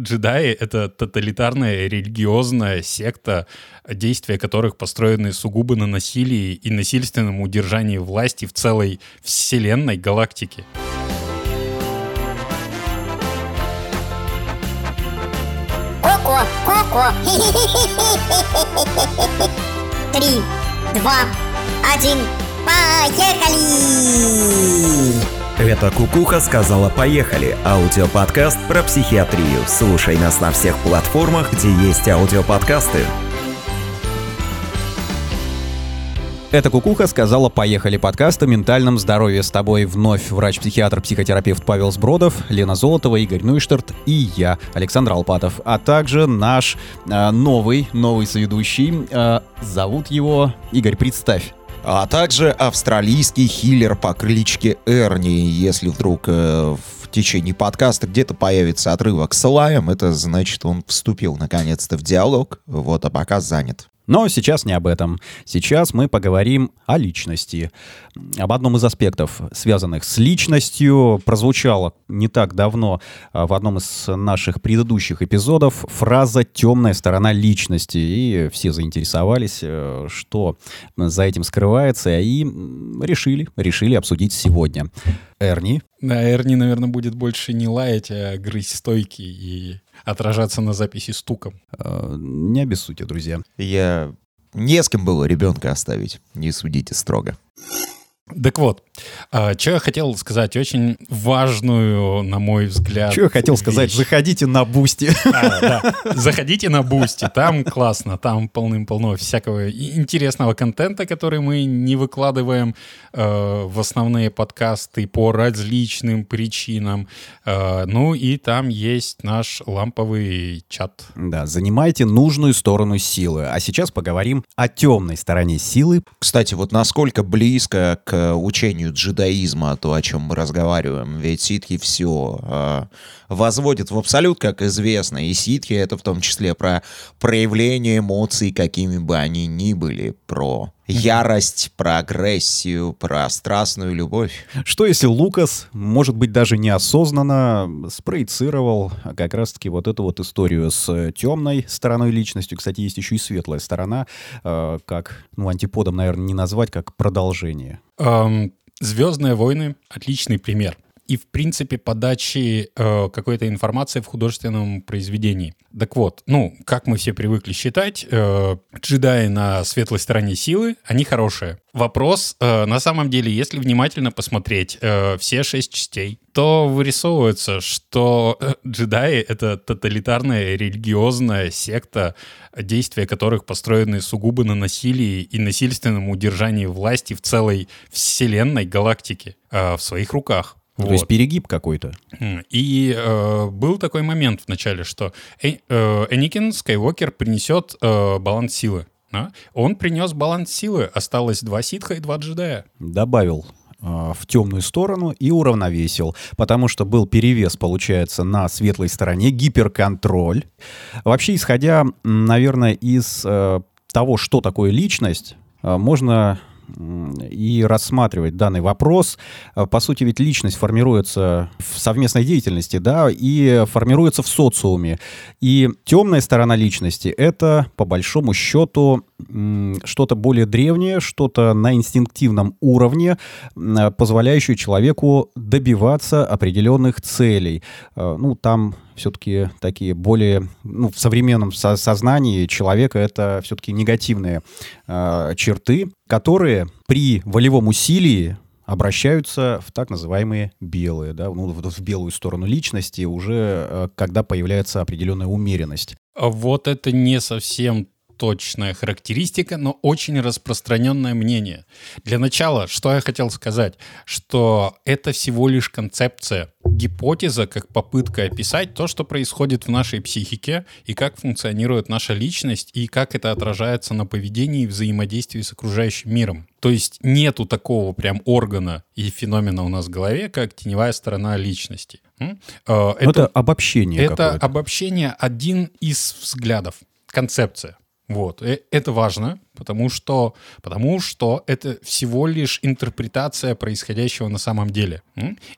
джедаи — это тоталитарная религиозная секта, действия которых построены сугубо на насилии и насильственном удержании власти в целой вселенной галактике. Коко, коко. Три, два, один, поехали! Это Кукуха сказала «Поехали» – аудиоподкаст про психиатрию. Слушай нас на всех платформах, где есть аудиоподкасты. Это Кукуха сказала «Поехали» подкаст о ментальном здоровье. С тобой вновь врач-психиатр-психотерапевт Павел Сбродов, Лена Золотова, Игорь Нуйштарт и я, Александр Алпатов. А также наш э, новый, новый соведущий. Э, зовут его... Игорь, представь а также австралийский хиллер по кличке Эрни. Если вдруг э, в течение подкаста где-то появится отрывок с лаем, это значит, он вступил наконец-то в диалог, вот, а пока занят. Но сейчас не об этом. Сейчас мы поговорим о личности. Об одном из аспектов, связанных с личностью, прозвучало не так давно а, в одном из наших предыдущих эпизодов фраза «темная сторона личности». И все заинтересовались, э, что за этим скрывается, и решили, решили обсудить сегодня. Эрни. Да, Эрни, наверное, будет больше не лаять, а грызть стойки и отражаться на записи стуком. Э, не обессудьте, друзья. Я не с кем было ребенка оставить, не судите строго. Так вот, что я хотел сказать, очень важную, на мой взгляд. Что я хотел вещь. сказать, заходите на Бусти. А, да. Заходите на Бусти, там классно, там полным-полно всякого интересного контента, который мы не выкладываем э, в основные подкасты по различным причинам. Э, ну и там есть наш ламповый чат. Да, занимайте нужную сторону силы. А сейчас поговорим о темной стороне силы. Кстати, вот насколько близко к учению джедаизма, то, о чем мы разговариваем. Ведь ситхи все э, возводят в абсолют, как известно. И ситхи — это в том числе про проявление эмоций, какими бы они ни были, про ярость, про агрессию, про страстную любовь. Что если Лукас, может быть, даже неосознанно спроецировал как раз-таки вот эту вот историю с темной стороной личностью. Кстати, есть еще и светлая сторона, э, как, ну, антиподом, наверное, не назвать, как продолжение. Эм, «Звездные войны» — отличный пример — и, в принципе, подачи э, какой-то информации в художественном произведении. Так вот, ну, как мы все привыкли считать, э, джедаи на светлой стороне силы, они хорошие. Вопрос, э, на самом деле, если внимательно посмотреть э, все шесть частей, то вырисовывается, что э, джедаи — это тоталитарная религиозная секта, действия которых построены сугубо на насилии и насильственном удержании власти в целой вселенной галактике э, в своих руках. Вот. То есть перегиб какой-то. И э, был такой момент в начале, что э, э, Энакин Скайуокер принесет э, баланс силы. Да? Он принес баланс силы, осталось два ситха и два джедая. Добавил э, в темную сторону и уравновесил, потому что был перевес, получается, на светлой стороне, гиперконтроль. Вообще, исходя, наверное, из э, того, что такое личность, э, можно и рассматривать данный вопрос. Э, по сути, ведь личность формируется в совместной деятельности, да, и формируется в социуме. И темная сторона личности — это, по большому счету, что-то более древнее, что-то на инстинктивном уровне, позволяющее человеку добиваться определенных целей. Э, ну, там все-таки такие более, ну, в современном со сознании человека это все-таки негативные э, черты, которые при волевом усилии обращаются в так называемые белые, да, ну, в белую сторону личности уже, э, когда появляется определенная умеренность. А вот это не совсем точная характеристика, но очень распространенное мнение. Для начала, что я хотел сказать, что это всего лишь концепция, гипотеза, как попытка описать то, что происходит в нашей психике и как функционирует наша личность и как это отражается на поведении и взаимодействии с окружающим миром. То есть нету такого прям органа и феномена у нас в голове, как теневая сторона личности. Э, это, это обобщение. Это обобщение один из взглядов концепция. Вот. Э, это важно, потому что, потому что это всего лишь интерпретация происходящего на самом деле.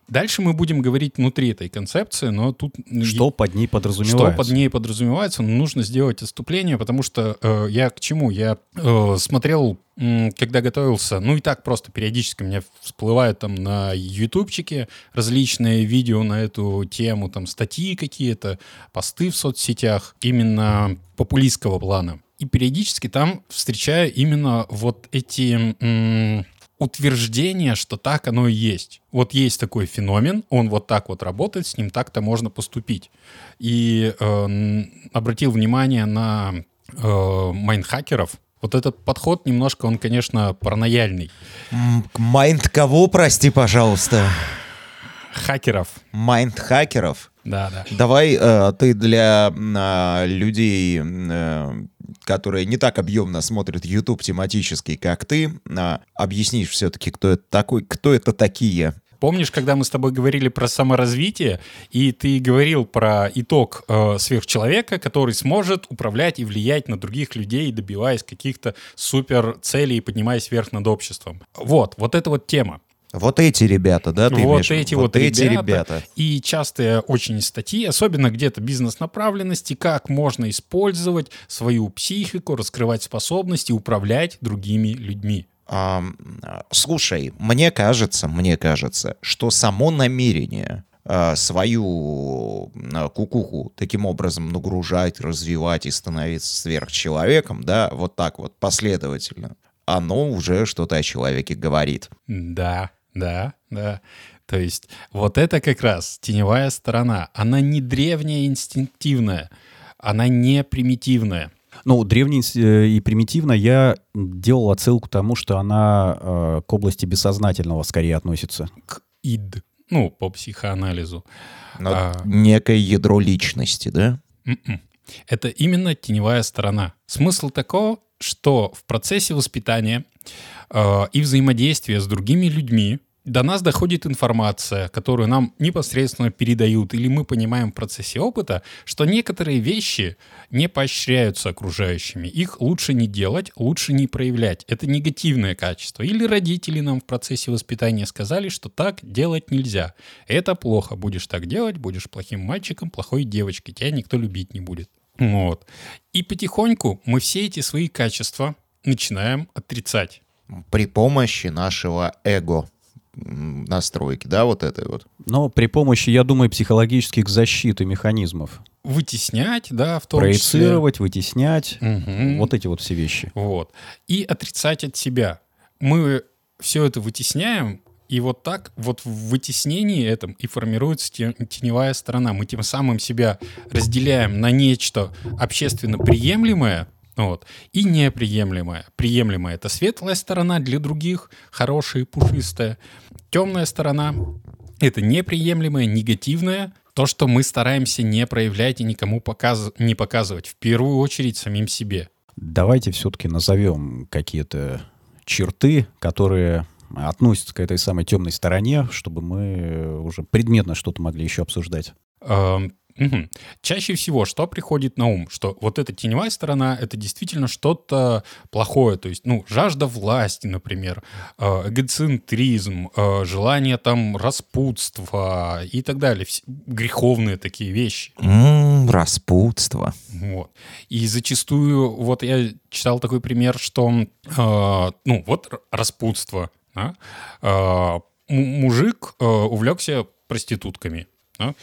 Дальше мы будем говорить внутри этой концепции, но тут... Что под ней подразумевается? Что под ней подразумевается, но нужно сделать отступление, потому что э, я к чему? Я э, смотрел, когда готовился, ну и так просто периодически у меня всплывают там на ютубчике различные видео на эту тему, там статьи какие-то, посты в соцсетях именно популистского плана. И периодически там встречаю именно вот эти м, утверждение, что так оно и есть. Вот есть такой феномен, он вот так вот работает, с ним так-то можно поступить. И э, обратил внимание на э, mind хакеров. Вот этот подход немножко, он, конечно, паранояльный. Mind кого, прости, пожалуйста? Хакеров. Mind хакеров? Да, да. Давай э, ты для а, людей, э, которые не так объемно смотрят YouTube тематический, как ты, а, объяснишь все-таки, кто это такой, кто это такие. Помнишь, когда мы с тобой говорили про саморазвитие, и ты говорил про итог э, сверхчеловека, который сможет управлять и влиять на других людей, добиваясь каких-то супер целей и поднимаясь вверх над обществом. Вот, вот эта вот тема. Вот эти ребята, да? Ты вот имеешь эти вот, эти ребята, ребята. И частые очень статьи, особенно где-то бизнес-направленности, как можно использовать свою психику, раскрывать способности, управлять другими людьми. А, слушай, мне кажется, мне кажется, что само намерение а, свою а, кукуху таким образом нагружать, развивать и становиться сверхчеловеком, да, вот так вот последовательно, оно уже что-то о человеке говорит. Да, да, да. То есть вот это как раз теневая сторона. Она не древняя инстинктивная, она не примитивная. Ну, древне э, и примитивно я делал отсылку к тому, что она э, к области бессознательного скорее относится. К ид, ну, по психоанализу. Но А. некое ядро личности, да? М-м. Это именно теневая сторона. Смысл такого, что в процессе воспитания э, и взаимодействия с другими людьми до нас доходит информация, которую нам непосредственно передают, или мы понимаем в процессе опыта, что некоторые вещи не поощряются окружающими. Их лучше не делать, лучше не проявлять. Это негативное качество. Или родители нам в процессе воспитания сказали, что так делать нельзя. Это плохо. Будешь так делать, будешь плохим мальчиком, плохой девочкой. Тебя никто любить не будет. Вот. И потихоньку мы все эти свои качества начинаем отрицать. При помощи нашего эго настройки, да, вот этой вот. Но при помощи, я думаю, психологических защит и механизмов. Вытеснять, да, в том числе. Проецировать, вытеснять. Мгм. Вот эти вот все вещи. Вот. И отрицать от себя. Мы все это вытесняем, и вот так вот в вытеснении этом и формируется те- теневая сторона. Мы тем самым себя разделяем на нечто общественно приемлемое, вот, и неприемлемое. Приемлемое — это светлая сторона для других, хорошая и пушистая. Темная сторона — это неприемлемое, негативное, то, что мы стараемся не проявлять и никому показ- не показывать. В первую очередь самим себе. Давайте все-таки назовем какие-то черты, которые относятся к этой самой темной стороне, чтобы мы уже предметно что-то могли еще обсуждать. Мгм. Чаще всего что приходит на ум? Что вот эта теневая сторона — это действительно что-то плохое. То есть, ну, жажда власти, например, э, эгоцентризм, э, желание там распутства и так далее. Вс- Греховные такие вещи. М, распутство. Вот. И зачастую, вот я читал такой пример, что, э, ну, вот распутство. Да, м- мужик э, увлекся проститутками. да.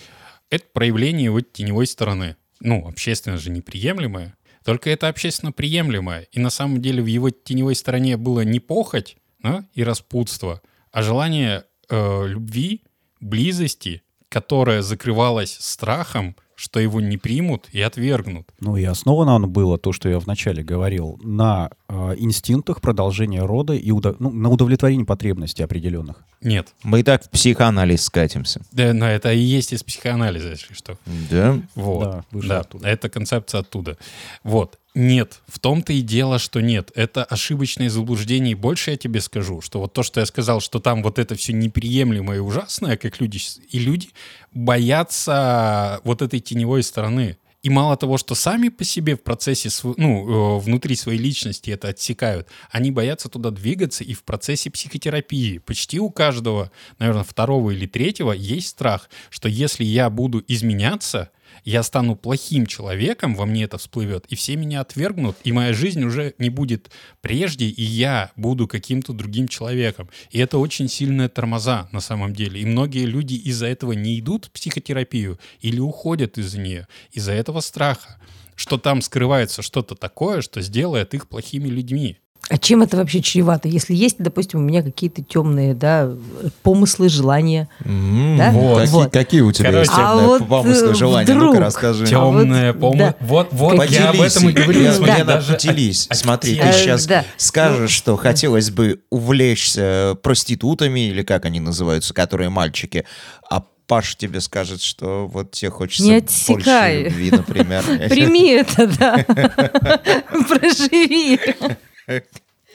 Это проявление его теневой стороны. Ну, общественно же неприемлемое. Только это общественно приемлемое. И на самом деле в его теневой стороне было не похоть да, и распутство, а желание э, любви, близости, которое закрывалось страхом, что его не примут и отвергнут. Ну и основано оно было, то, что я вначале говорил, на э, инстинктах продолжения рода и удо- ну, на удовлетворении потребностей определенных. Нет. Мы и так в психоанализ скатимся. Да, но это и есть из психоанализа, если что. Да? Вот. Да, Да, оттуда. это концепция оттуда. Вот. Нет, в том-то и дело, что нет. Это ошибочное заблуждение. И больше я тебе скажу, что вот то, что я сказал, что там вот это все неприемлемое и ужасное, как люди... И люди боятся вот этой теневой стороны. И мало того, что сами по себе в процессе, ну, э, внутри своей личности это отсекают, они боятся туда двигаться и в процессе психотерапии. Почти у каждого, наверное, второго или третьего есть страх, что если я буду изменяться, я стану плохим человеком, во мне это всплывет, и все меня отвергнут, и моя жизнь уже не будет прежде, и я буду каким-то другим человеком. И это очень сильные тормоза на самом деле. И многие люди из-за этого не идут в психотерапию или уходят из-за нее, из-за этого страха, что там скрывается что-то такое, что сделает их плохими людьми. А чем это вообще чревато? Если есть, допустим, у меня какие-то темные, да, помыслы, желания. М, Да? вот. Какие, Вот. какие у тебя Короче, есть А темные вот, помыслы, э, желания? вдруг. Ну-ка, расскажи. Тем- Темная вот, помощь. да. Вот, вот я об этом и говорю. Я- Смотри, я- даже- поделись. а- Смотри, ты а- сейчас да. скажешь, что хотелось бы увлечься проститутами, или как они называются, которые мальчики, а Паш тебе скажет, что вот тебе хочется Не больше отсекай. любви, например. Прими это, да. Проживи.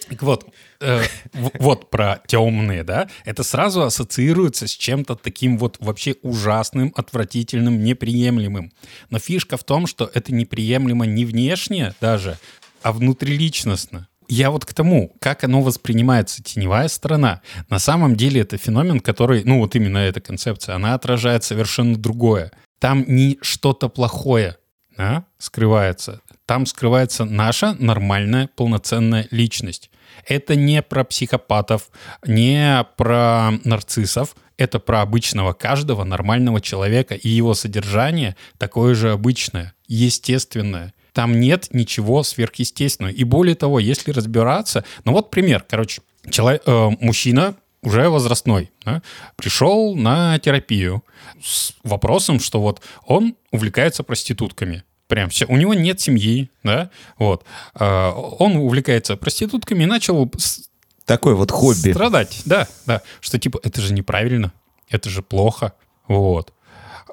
Так вот, э, вот про темные, да, это сразу ассоциируется с чем-то таким вот вообще ужасным, отвратительным, неприемлемым. Но фишка в том, что это неприемлемо не внешне даже, а внутриличностно. Я вот к тому, как оно воспринимается, теневая сторона. На самом деле это феномен, который, ну вот именно эта концепция, она отражает совершенно другое. Там не что-то плохое, да, скрывается. Там скрывается наша нормальная, полноценная личность. Это не про психопатов, не про нарциссов, это про обычного каждого нормального человека, и его содержание такое же обычное, естественное. Там нет ничего сверхъестественного. И более того, если разбираться, ну вот пример, короче, человек, э, мужчина уже возрастной, да, пришел на терапию с вопросом, что вот он увлекается проститутками. Прям все. У него нет семьи, да, вот. Э, Он увлекается проститутками и начал Такое вот хобби. страдать, да, да, что типа это же неправильно, это же плохо, вот.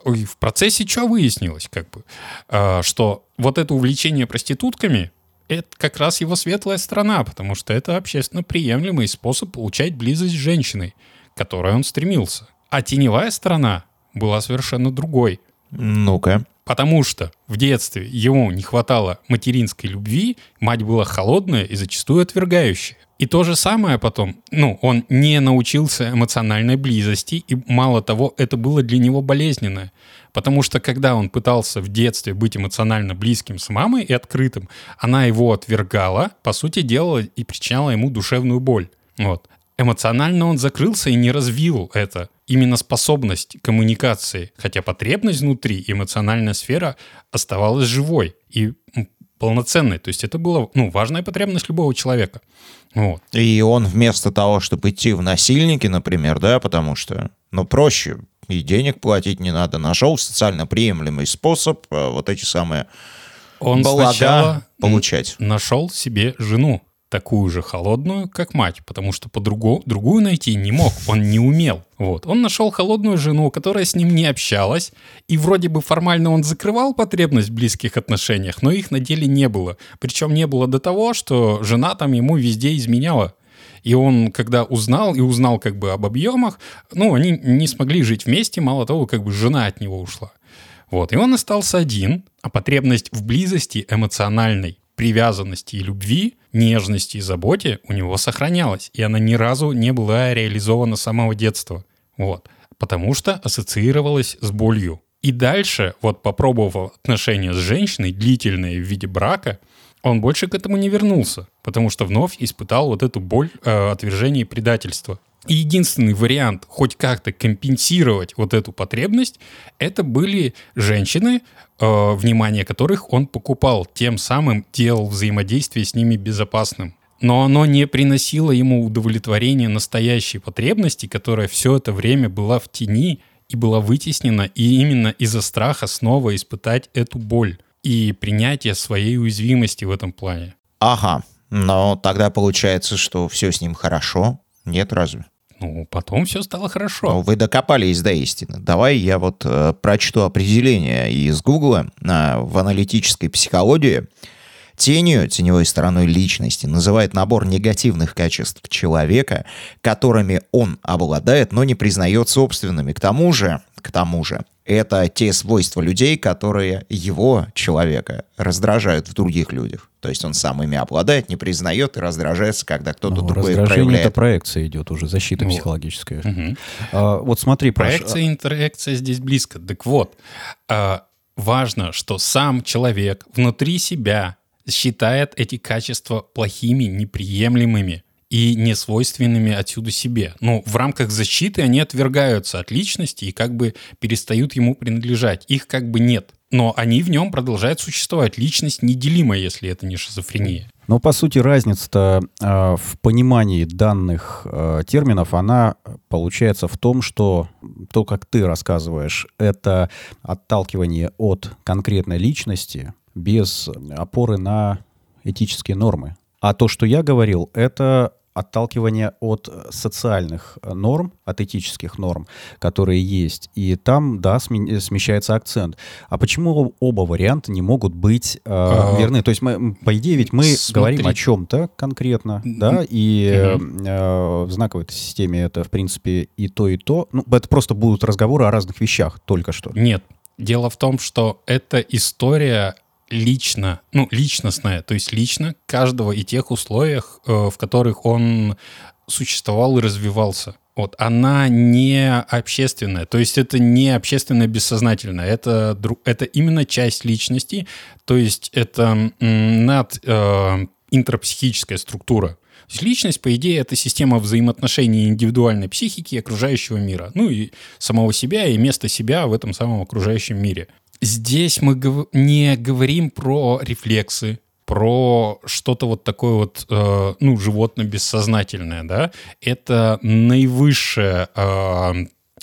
И в процессе что выяснилось, как бы, А, что вот это увлечение проститутками это как раз его светлая сторона, потому что это общественно приемлемый способ получать близость с женщиной, к которой он стремился. А теневая сторона была совершенно другой. Ну-ка. Потому что в детстве ему не хватало материнской любви, мать была холодная и зачастую отвергающая. И то же самое потом, ну, он не научился эмоциональной близости, и мало того, это было для него болезненно. Потому что когда он пытался в детстве быть эмоционально близким с мамой и открытым, она его отвергала, по сути дела, и причиняла ему душевную боль. Вот. Эмоционально он закрылся и не развил это. Именно способность коммуникации, хотя потребность внутри, эмоциональная сфера оставалась живой и полноценной. То есть это была ну, важная потребность любого человека. Вот. И он вместо того, чтобы идти в насильники, например, да, потому что, ну, проще, и денег платить не надо, нашел социально приемлемый способ э, вот эти самые Он сначала получать. нашел себе жену, такую же холодную, как мать, потому что по-другому другую найти не мог, он не умел. Вот. Он нашел холодную жену, которая с ним не общалась, и вроде бы формально он закрывал потребность в близких отношениях, но их на деле не было. Причем не было до того, что жена там ему везде изменяла. И он, когда узнал, и узнал как бы об объемах, ну, они не смогли жить вместе, мало того, как бы жена от него ушла. Вот, и он остался один, а потребность в близости эмоциональной, привязанности и любви, нежности и заботе у него сохранялась, и она ни разу не была реализована с самого детства. Вот, потому что ассоциировалась с болью. И дальше, вот попробовав отношения с женщиной, длительные в виде брака, он больше к этому не вернулся, потому что вновь испытал вот эту боль э, отвержения и предательства. И единственный вариант хоть как-то компенсировать вот эту потребность, это были женщины, э, внимание которых он покупал, тем самым делал взаимодействие с ними безопасным. Но оно не приносило ему удовлетворения настоящей потребности, которая все это время была в тени и была вытеснена и именно из-за страха снова испытать эту боль и принятие своей уязвимости в этом плане. Ага, но тогда получается, что все с ним хорошо. Нет, разве? Ну, потом все стало хорошо. Ну, Вы докопались до истины. Давай я вот э, прочту определение из Гугла э, в аналитической психологии. Тенью, теневой стороной личности, называет набор негативных качеств человека, которыми он обладает, но не признает собственными. К тому же, к тому же, это те свойства людей, которые его, человека, раздражают в других людях. То есть он сам ими обладает, не признает и раздражается, когда кто-то Ну, другой раздражение проявляет. это проекция идет уже, защита Вот. психологическая. Мгм. А, вот смотри, Паш, Проекция и интеракция здесь близко. Так вот, а, важно, что сам человек внутри себя считает эти качества плохими, неприемлемыми и несвойственными отсюда себе. Но в рамках защиты они отвергаются от личности и как бы перестают ему принадлежать. Их как бы нет. Но они в нем продолжают существовать. Личность неделима, если это не шизофрения. Ну, по сути, разница-то а, в понимании данных а, терминов, она э, получается в том, что то, как ты рассказываешь, это отталкивание от конкретной личности без опоры на этические нормы. А то, что я говорил, это отталкивание от социальных э, норм, от этических норм, которые есть. И там, да, сме- смещается акцент. А почему оба варианта не могут быть э, А, верны? То есть, мы, по идее, ведь мы смотри. говорим о чем-то конкретно, да, и э, э, в знаковой системе это, в принципе, и то, и то. Ну, это просто будут разговоры о разных вещах только что. Нет. Дело в том, что эта история лично, ну, личностная, то есть лично каждого и тех условиях, э, в которых он существовал и развивался. Вот, она не общественная, то есть это не общественное бессознательное, это, это именно часть личности, то есть это над э, интропсихическая структура. То есть личность, по идее, это система взаимоотношений индивидуальной психики и окружающего мира. Ну и самого себя, и место себя в этом самом окружающем мире. Здесь мы гов- не говорим про рефлексы, про что-то вот такое вот, э, ну, животно-бессознательное, да. Это наивысшая э,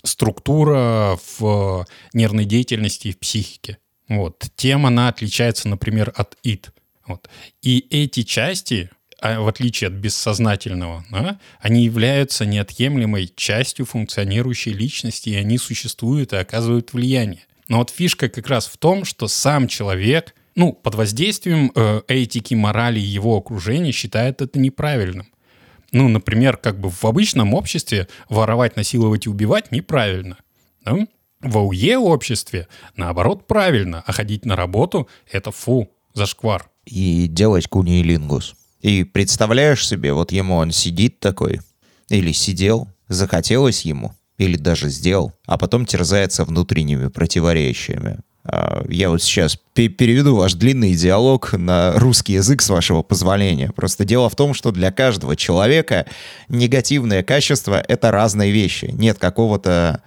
структура в нервной деятельности и в психике. Вот. Тем она отличается, например, от ид. Вот. И эти части, а, в отличие от бессознательного, да, они являются неотъемлемой частью функционирующей личности, и они существуют и оказывают влияние. Но вот фишка как раз в том, что сам человек, ну, под воздействием э, этики, морали его окружения считает это неправильным. Ну, например, как бы в обычном обществе воровать, насиловать и убивать неправильно. да? В АУЕ обществе, наоборот, правильно, а ходить на работу — это фу, зашквар. и делать кунилингус. И представляешь себе, вот ему он сидит такой, или сидел, захотелось ему, или даже сделал, а потом терзается внутренними противоречиями. А, Я вот сейчас пе- переведу ваш длинный диалог на русский язык, с вашего позволения. Просто дело в том, что для каждого человека негативное качество — это разные вещи. Нет какого-то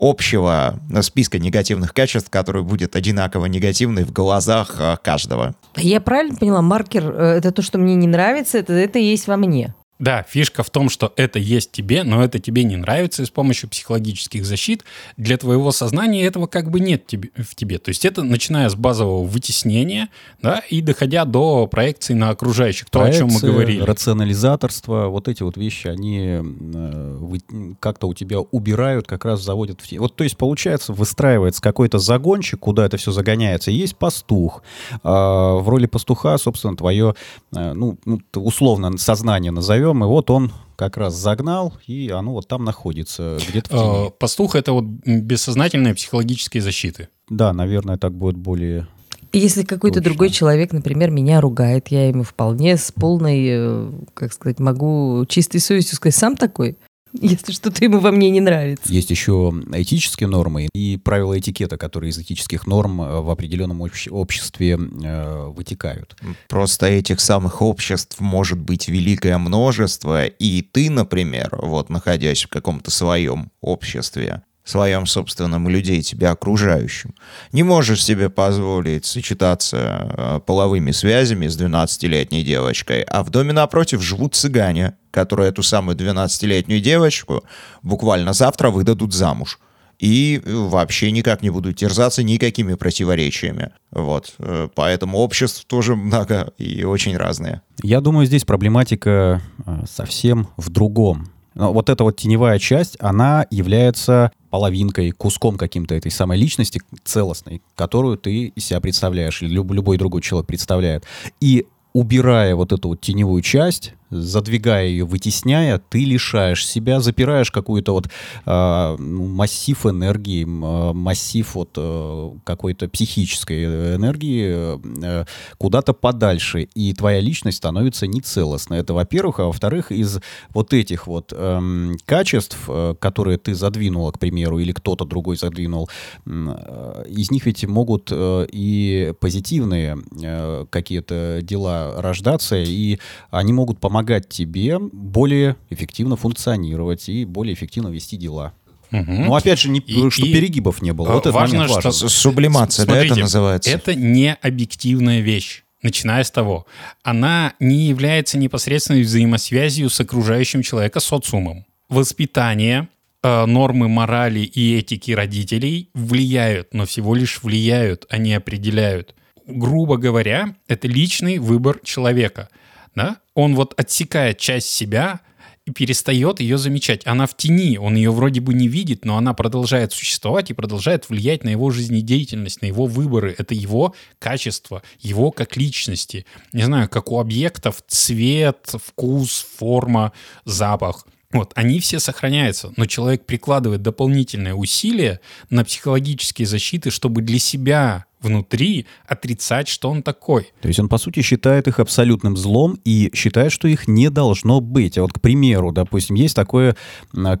общего списка негативных качеств, который будет одинаково негативный в глазах а, каждого. Я правильно поняла, маркер э, это то, что мне не нравится, это, это есть во мне. Да, фишка в том, что это есть тебе, но это тебе не нравится, и с помощью психологических защит для твоего сознания этого как бы нет тебе, в тебе. То есть это начиная с базового вытеснения, да, и доходя до проекции на окружающих, то, о чем мы Проекция, говорили. Рационализаторство, вот эти вот вещи, они э, как-то у тебя убирают, как раз заводят в те. Вот, то есть, получается, выстраивается какой-то загончик, куда это все загоняется. Есть пастух. А, в роли пастуха, собственно, твое, э, ну, ну, условно, сознание назовем, и вот он как раз загнал, и оно вот там находится, где-то в тени. Э, Пастух — это вот бессознательные психологические защиты. Да, наверное, так будет более... Если какой-то Точно. другой человек, например, меня ругает, я ему вполне с полной, э, как сказать, могу чистой совестью сказать, сам такой, если что-то ему во мне не нравится. Есть еще этические нормы и правила этикета, которые из этических норм э, в определенном обще- обществе э, вытекают. Просто этих самых обществ может быть великое множество, и ты, например, вот находясь в каком-то своем обществе, своем собственном и людей тебя окружающим, не можешь себе позволить сочетаться э, половыми связями с 12-летней девочкой, а в доме напротив живут цыгане, которые эту самую 12-летнюю девочку буквально завтра выдадут замуж и э, вообще никак не будут терзаться никакими противоречиями. Вот. Э, Поэтому обществ тоже много и очень разные. Я думаю, здесь проблематика совсем в другом. Но вот эта вот теневая часть, она является половинкой, куском каким-то этой самой личности целостной, которую ты себя представляешь, или люб- любой другой человек представляет. И убирая вот эту вот теневую часть, задвигая ее, вытесняя, ты лишаешь себя, запираешь какую-то вот э, массив энергии, э, массив вот э, какой-то психической энергии э, куда-то подальше, и твоя личность становится нецелостной. Это, во-первых, а во-вторых, из вот этих вот эм, качеств, э, которые ты задвинула, к примеру, или кто-то другой задвинул, э, из них ведь могут э, и позитивные э, какие-то дела рождаться, и они могут помогать тебе более эффективно функционировать и более эффективно вести дела. Мгм. Ну, опять же, не, И- чтобы и, перегибов не было. Вот важно, важен. что- Сублимация, да, это Смотрите, называется? Это не объективная вещь. Начиная с того, она не является непосредственной взаимосвязью с окружающим человека социумом. Воспитание, э, нормы морали и этики родителей влияют, но всего лишь влияют, а не определяют. Грубо говоря, это личный выбор человека. Да? Он вот отсекает часть себя и перестает ее замечать. Она в тени, он ее вроде бы не видит, но она продолжает существовать и продолжает влиять на его жизнедеятельность, на его выборы. Это его качество, его как личности. Не знаю, как у объектов цвет, вкус, форма, запах. Вот, они все сохраняются, но человек прикладывает дополнительные усилия на психологические защиты, чтобы для себя внутри отрицать, что он такой. То есть он, по сути, считает их абсолютным злом и считает, что их не должно быть. А вот, к примеру, допустим, есть такое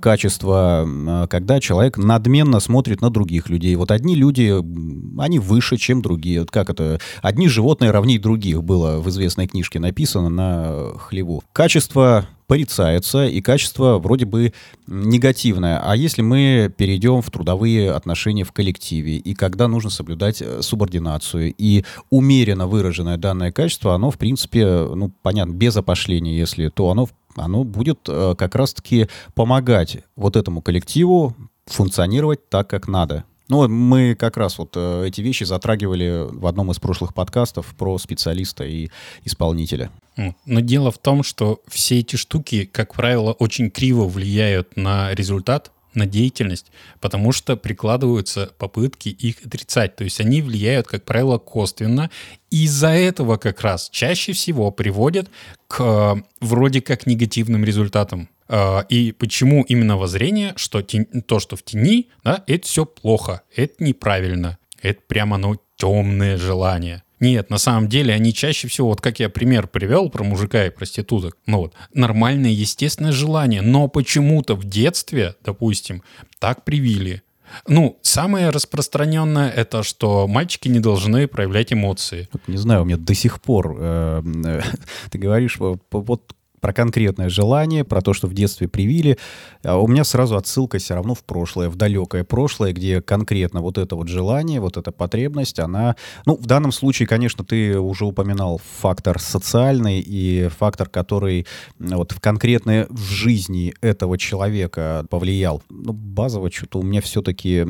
качество, м, когда человек надменно смотрит на других людей. Вот одни люди, они выше, чем другие. Вот как это? Одни животные равнее других было в известной книжке написано на хлеву. Качество порицается, и качество вроде бы негативное. А если мы перейдем в трудовые отношения в коллективе, и когда нужно соблюдать э, субординацию, и умеренно выраженное данное качество, оно, в принципе, ну, понятно, без опошления, если, то оно, оно будет э, как раз-таки помогать вот этому коллективу функционировать так, как надо. Ну, мы как раз вот э, эти вещи затрагивали в одном из прошлых подкастов про специалиста и исполнителя. Вот. Но дело в том, что все эти штуки, как правило, очень криво влияют на результат, на деятельность, потому что прикладываются попытки их отрицать. То есть они влияют, как правило, косвенно. И из-за этого как раз чаще всего приводят к э, вроде как негативным результатам. Э, И почему именно воззрение, что тень- то, что в тени, да, это все плохо, это неправильно, это прямо, ну, темное желание. Нет, на самом деле они чаще всего, вот как я пример привел про мужика и проституток, ну вот, нормальное естественное желание, но почему-то в детстве, допустим, так привили. Ну, самое распространенное это, что мальчики не должны проявлять эмоции. Не знаю, у меня до сих пор э, э, ты говоришь вот про конкретное желание, про то, что в детстве привили. А у меня сразу отсылка все равно в прошлое, в далекое прошлое, где конкретно вот это вот желание, вот эта потребность, она... Ну, в данном случае, конечно, ты уже упоминал фактор социальный и фактор, который вот в конкретной в жизни этого человека повлиял. Ну, базово что-то у меня все-таки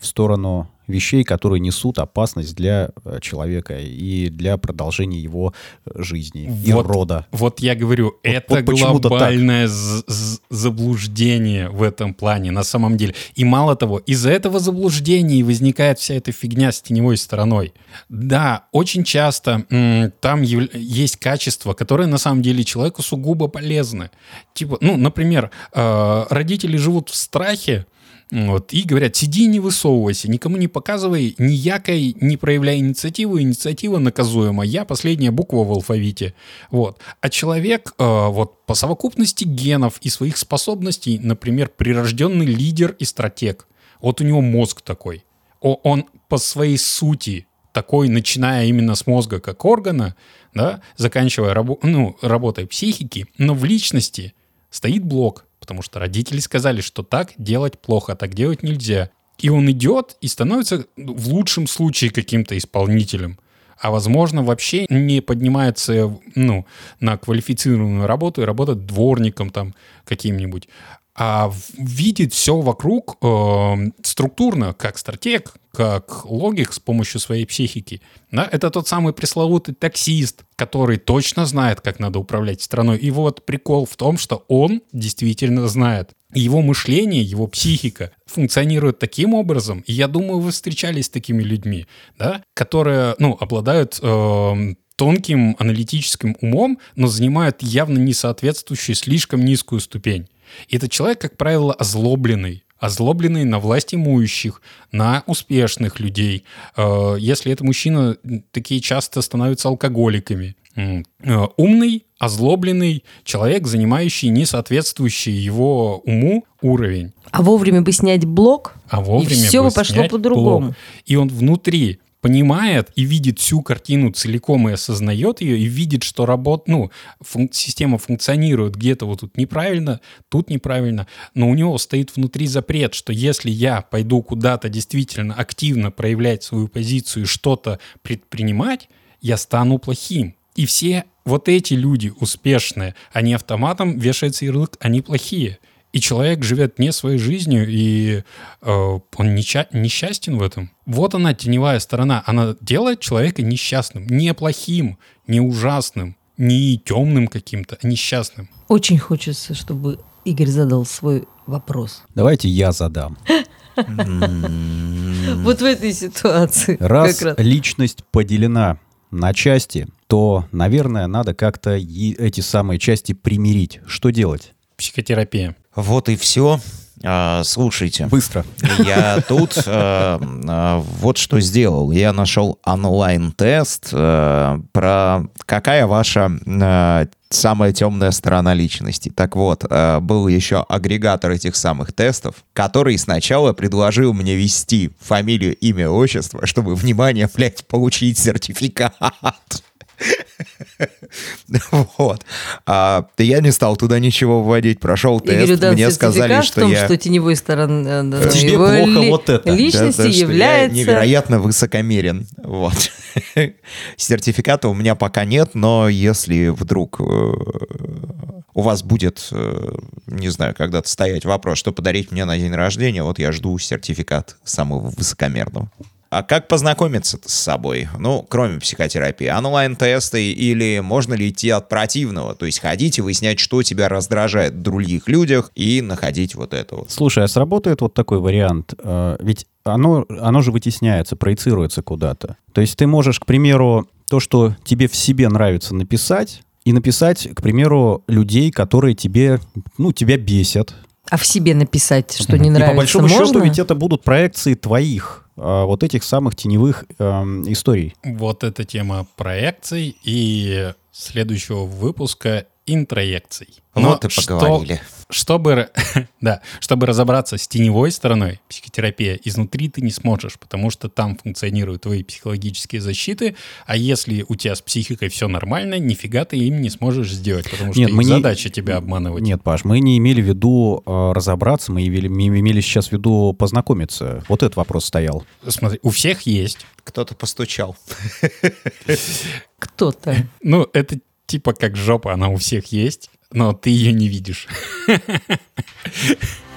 в сторону вещей, которые несут опасность для э, человека и для продолжения его э, жизни и Вот. рода. Вот я говорю, это вот почему-то так. глобальное заблуждение в этом плане на самом деле. И мало того, из-за этого заблуждения и возникает вся эта фигня с теневой стороной. Да, очень часто там есть качества, которые на самом деле человеку сугубо полезны. Типа, ну, например, э, родители живут в страхе, вот, и говорят, сиди не высовывайся, никому не показывай, ни якой не проявляй инициативу, инициатива наказуема, я последняя буква в алфавите. Вот. А человек э, вот по совокупности генов и своих способностей, например, прирожденный лидер и стратег. Вот у него мозг такой. Он по своей сути такой, начиная именно с мозга как органа, да, заканчивая рабо- ну, работой психики, но в личности стоит блок, потому что родители сказали, что так делать плохо, так делать нельзя. И он идет и становится ну, в лучшем случае каким-то исполнителем. А возможно, вообще не поднимается ну, на квалифицированную работу и работает дворником там каким-нибудь. А в- видит все вокруг э, структурно, как стратег, как логик с помощью своей психики. Да? Это тот самый пресловутый таксист, который точно знает, как надо управлять страной. И вот прикол в том, что он действительно знает. Его мышление, его психика функционирует таким образом, и я думаю, вы встречались с такими людьми, да, которые, ну, обладают эм, тонким аналитическим умом, но занимают явно не соответствующую слишком низкую ступень. И этот человек, как правило, озлобленный, озлобленный на власть имущих, на успешных людей. Э, Если это мужчина, такие часто становятся алкоголиками. Э, Умный, озлобленный человек, занимающий несоответствующий его уму уровень. А вовремя бы снять блок, А вовремя и все бы пошло по-другому. И он внутри понимает и видит всю картину целиком и осознает ее, и видит, что работ, ну, фун- система функционирует где-то вот тут неправильно, тут неправильно, но у него стоит внутри запрет, что если я пойду куда-то действительно активно проявлять свою позицию и что-то предпринимать, я стану плохим. И все вот эти люди успешные, они автоматом вешаются ярлык, они плохие. И человек живет не своей жизнью, и э, он неча- несчастен в этом. Вот она, теневая сторона. Она делает человека несчастным. Не плохим, не ужасным, не темным каким-то, а несчастным. Очень хочется, чтобы Игорь задал свой вопрос. Давайте я задам. Вот в этой ситуации. Раз личность поделена на части, то, наверное, надо как-то эти самые части примирить. Что делать? Психотерапия. Вот и все. А, слушайте, Быстро. я тут э, э, вот что сделал. Я нашел онлайн-тест э, про какая ваша самая темная сторона личности. Так вот, был еще агрегатор этих самых тестов, который сначала предложил мне ввести фамилию, имя, отчество, чтобы, внимание, блядь, получить сертификат. Вот. А, я не стал туда ничего вводить, прошел тест, мне сказали, что я... что теневой стороной э, Тебе плохо вот это. личности является... невероятно высокомерен. Вот. Сертификата у меня пока нет, но если вдруг э, у вас будет, э, не знаю, когда-то стоять вопрос, что подарить мне на день рождения, вот я жду сертификат самого высокомерного. А как познакомиться с собой? Ну, кроме психотерапии. Онлайн-тесты или можно ли идти от противного? То есть ходить и выяснять, что тебя раздражает в других людях и находить вот это вот. Слушай, а сработает вот такой вариант? Э, Ведь оно, оно же вытесняется, проецируется куда-то. То есть ты можешь, к примеру, то, что тебе в себе нравится написать, и написать, к примеру, людей, которые тебе, ну, тебя бесят. А в себе написать, что не и нравится, по большому можно? счету ведь это будут проекции твоих, а, вот этих самых теневых эм, историй. Вот эта тема проекций и следующего выпуска интроекций. Но Вот и что- поговорили. чтобы, да, чтобы разобраться с теневой стороной психотерапия, изнутри ты не сможешь, потому что там функционируют твои психологические защиты, а если у тебя с психикой все нормально, нифига ты им не сможешь сделать, потому что Нет, их мы не- задача тебя обманывать. Нет, Паш, мы не имели в виду э, разобраться, мы имели, мы имели сейчас в виду познакомиться. Вот этот вопрос стоял. Смотри, у всех есть. Кто-то постучал. Кто-то. Ну, это типа как жопа, она у всех есть, но ты ее не видишь.